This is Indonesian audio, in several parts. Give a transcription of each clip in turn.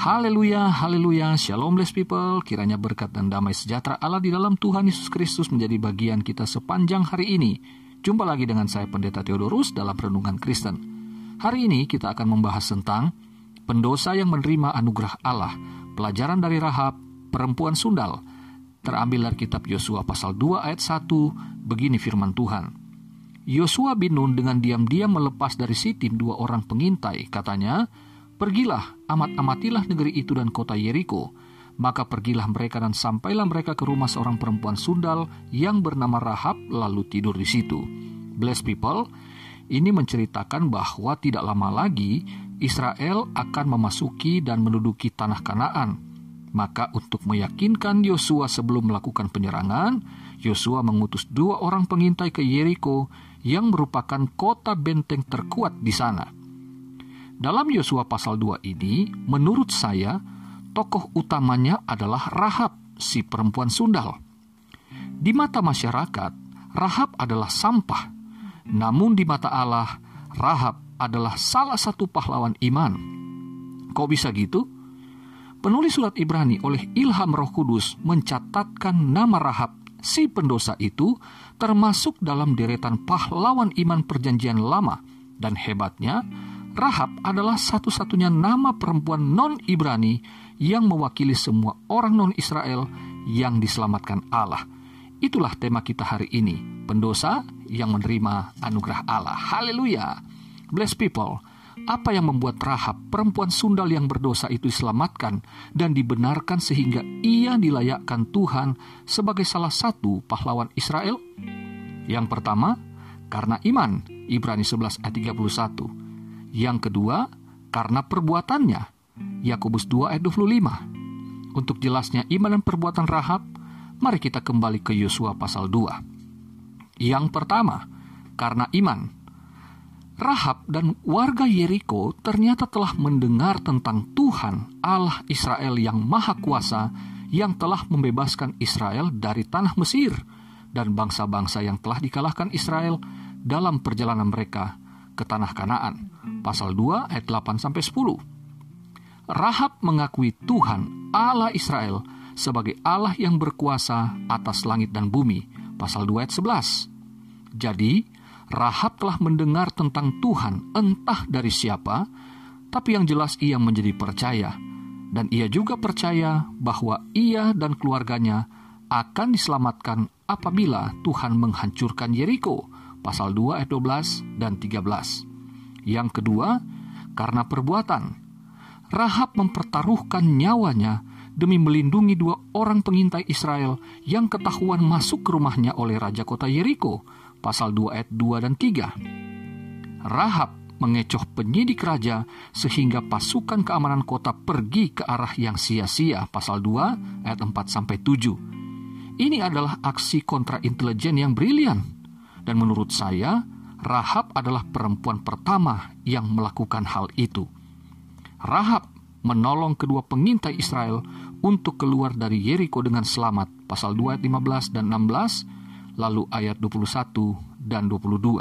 Haleluya, haleluya, shalom blessed people. Kiranya berkat dan damai sejahtera Allah di dalam Tuhan Yesus Kristus menjadi bagian kita sepanjang hari ini. Jumpa lagi dengan saya Pendeta Theodorus dalam Renungan Kristen. Hari ini kita akan membahas tentang pendosa yang menerima anugerah Allah, pelajaran dari Rahab, perempuan sundal. Terambil dari kitab Yosua pasal 2 ayat 1, begini firman Tuhan. Yosua bin Nun dengan diam-diam melepas dari Sitim dua orang pengintai, katanya, Pergilah, amat-amatilah negeri itu dan kota Yeriko. Maka pergilah mereka dan sampailah mereka ke rumah seorang perempuan sundal yang bernama Rahab lalu tidur di situ. Bless people, ini menceritakan bahwa tidak lama lagi Israel akan memasuki dan menduduki tanah Kanaan. Maka untuk meyakinkan Yosua sebelum melakukan penyerangan, Yosua mengutus dua orang pengintai ke Yeriko yang merupakan kota benteng terkuat di sana. Dalam Yosua pasal 2 ini, menurut saya, tokoh utamanya adalah Rahab, si perempuan sundal. Di mata masyarakat, Rahab adalah sampah. Namun di mata Allah, Rahab adalah salah satu pahlawan iman. Kok bisa gitu? Penulis surat Ibrani oleh Ilham Roh Kudus mencatatkan nama Rahab, si pendosa itu, termasuk dalam deretan pahlawan iman perjanjian lama. Dan hebatnya, Rahab adalah satu-satunya nama perempuan non-Ibrani yang mewakili semua orang non-Israel yang diselamatkan Allah. Itulah tema kita hari ini, pendosa yang menerima anugerah Allah. Haleluya! Bless people, apa yang membuat Rahab, perempuan sundal yang berdosa itu diselamatkan dan dibenarkan sehingga ia dilayakkan Tuhan sebagai salah satu pahlawan Israel? Yang pertama, karena iman, Ibrani 11 ayat 31. Yang kedua, karena perbuatannya. Yakobus 2 ayat 25. Untuk jelasnya iman dan perbuatan Rahab, mari kita kembali ke Yosua pasal 2. Yang pertama, karena iman. Rahab dan warga Yeriko ternyata telah mendengar tentang Tuhan Allah Israel yang Maha Kuasa yang telah membebaskan Israel dari tanah Mesir dan bangsa-bangsa yang telah dikalahkan Israel dalam perjalanan mereka ke tanah Kanaan pasal 2 ayat 8 sampai 10. Rahab mengakui Tuhan Allah Israel sebagai Allah yang berkuasa atas langit dan bumi, pasal 2 ayat 11. Jadi, Rahab telah mendengar tentang Tuhan entah dari siapa, tapi yang jelas ia menjadi percaya. Dan ia juga percaya bahwa ia dan keluarganya akan diselamatkan apabila Tuhan menghancurkan Yeriko, pasal 2 ayat 12 dan 13. Yang kedua, karena perbuatan. Rahab mempertaruhkan nyawanya demi melindungi dua orang pengintai Israel yang ketahuan masuk ke rumahnya oleh Raja Kota Yeriko, pasal 2 ayat 2 dan 3. Rahab mengecoh penyidik raja sehingga pasukan keamanan kota pergi ke arah yang sia-sia, pasal 2 ayat 4 sampai 7. Ini adalah aksi kontra intelijen yang brilian dan menurut saya Rahab adalah perempuan pertama yang melakukan hal itu. Rahab menolong kedua pengintai Israel untuk keluar dari Yeriko dengan selamat. Pasal 2 ayat 15 dan 16, lalu ayat 21 dan 22.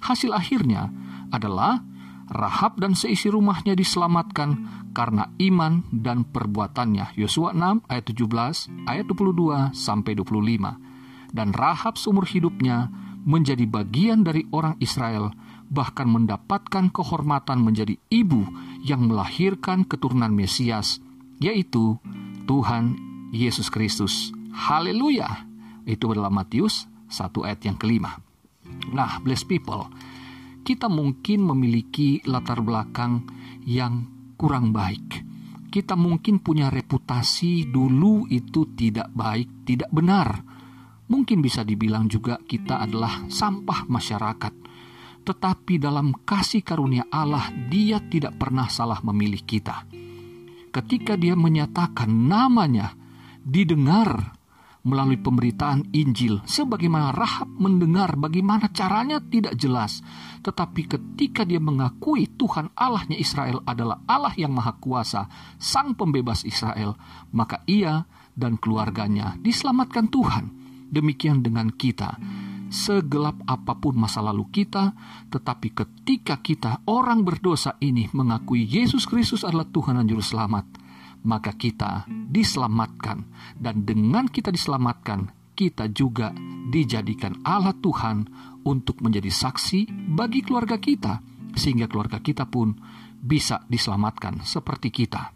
Hasil akhirnya adalah Rahab dan seisi rumahnya diselamatkan karena iman dan perbuatannya. Yosua 6 ayat 17, ayat 22 sampai 25. Dan Rahab seumur hidupnya menjadi bagian dari orang Israel, bahkan mendapatkan kehormatan menjadi ibu yang melahirkan keturunan Mesias, yaitu Tuhan Yesus Kristus. Haleluya! Itu adalah Matius 1 ayat yang kelima. Nah, bless people, kita mungkin memiliki latar belakang yang kurang baik. Kita mungkin punya reputasi dulu itu tidak baik, tidak benar Mungkin bisa dibilang juga kita adalah sampah masyarakat. Tetapi dalam kasih karunia Allah, Dia tidak pernah salah memilih kita. Ketika Dia menyatakan namanya didengar melalui pemberitaan Injil, sebagaimana Rahab mendengar bagaimana caranya tidak jelas, tetapi ketika dia mengakui Tuhan Allahnya Israel adalah Allah yang Maha Kuasa, Sang Pembebas Israel, maka ia dan keluarganya diselamatkan Tuhan Demikian dengan kita. segelap apa pun masa lalu kita, tetapi ketika kita orang berdosa ini mengakui Yesus Kristus adalah Tuhan dan Juru Selamat, maka kita diselamatkan, dan dengan kita diselamatkan, kita juga dijadikan Allah Tuhan untuk menjadi saksi bagi keluarga kita, sehingga keluarga kita pun bisa diselamatkan seperti kita.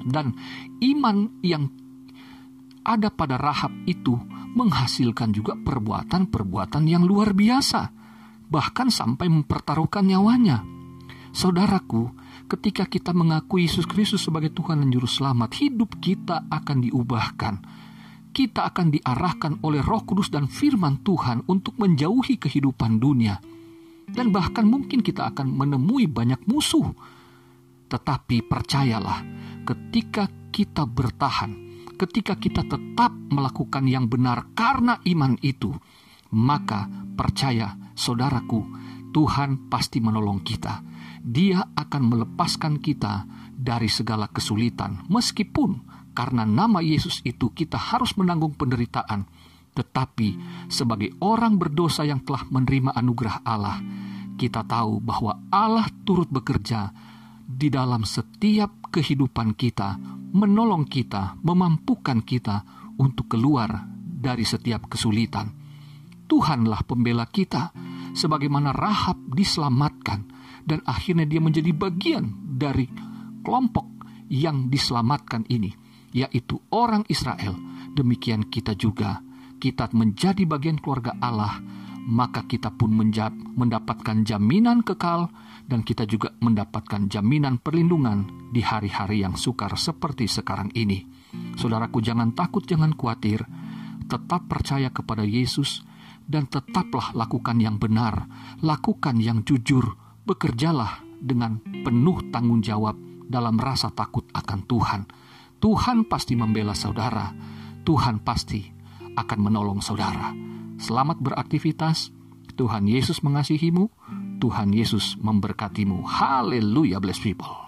Dan iman yang ada pada Rahab itu menghasilkan juga perbuatan-perbuatan yang luar biasa, bahkan sampai mempertaruhkan nyawanya. Saudaraku, ketika kita mengakui Yesus Kristus sebagai Tuhan dan Juru Selamat, hidup kita akan diubahkan. Kita akan diarahkan oleh Roh Kudus dan Firman Tuhan untuk menjauhi kehidupan dunia, dan bahkan mungkin kita akan menemui banyak musuh. Tetapi percayalah, ketika kita bertahan, ketika kita tetap melakukan yang benar karena iman itu, maka percaya, saudaraku, Tuhan pasti menolong kita. Dia akan melepaskan kita dari segala kesulitan, meskipun karena nama Yesus itu kita harus menanggung penderitaan. Tetapi, sebagai orang berdosa yang telah menerima anugerah Allah, kita tahu bahwa Allah turut bekerja di dalam setiap kehidupan kita menolong kita, memampukan kita untuk keluar dari setiap kesulitan. Tuhanlah pembela kita, sebagaimana Rahab diselamatkan, dan akhirnya dia menjadi bagian dari kelompok yang diselamatkan ini, yaitu orang Israel. Demikian kita juga, kita menjadi bagian keluarga Allah, maka kita pun mendapatkan jaminan kekal dan kita juga mendapatkan jaminan perlindungan di hari-hari yang sukar seperti sekarang ini. Saudaraku, jangan takut, jangan khawatir, tetap percaya kepada Yesus, dan tetaplah lakukan yang benar, lakukan yang jujur, bekerjalah dengan penuh tanggung jawab dalam rasa takut akan Tuhan. Tuhan pasti membela saudara, Tuhan pasti akan menolong saudara. Selamat beraktivitas, Tuhan Yesus mengasihimu, Tuhan Yesus memberkatimu. Haleluya, bless people.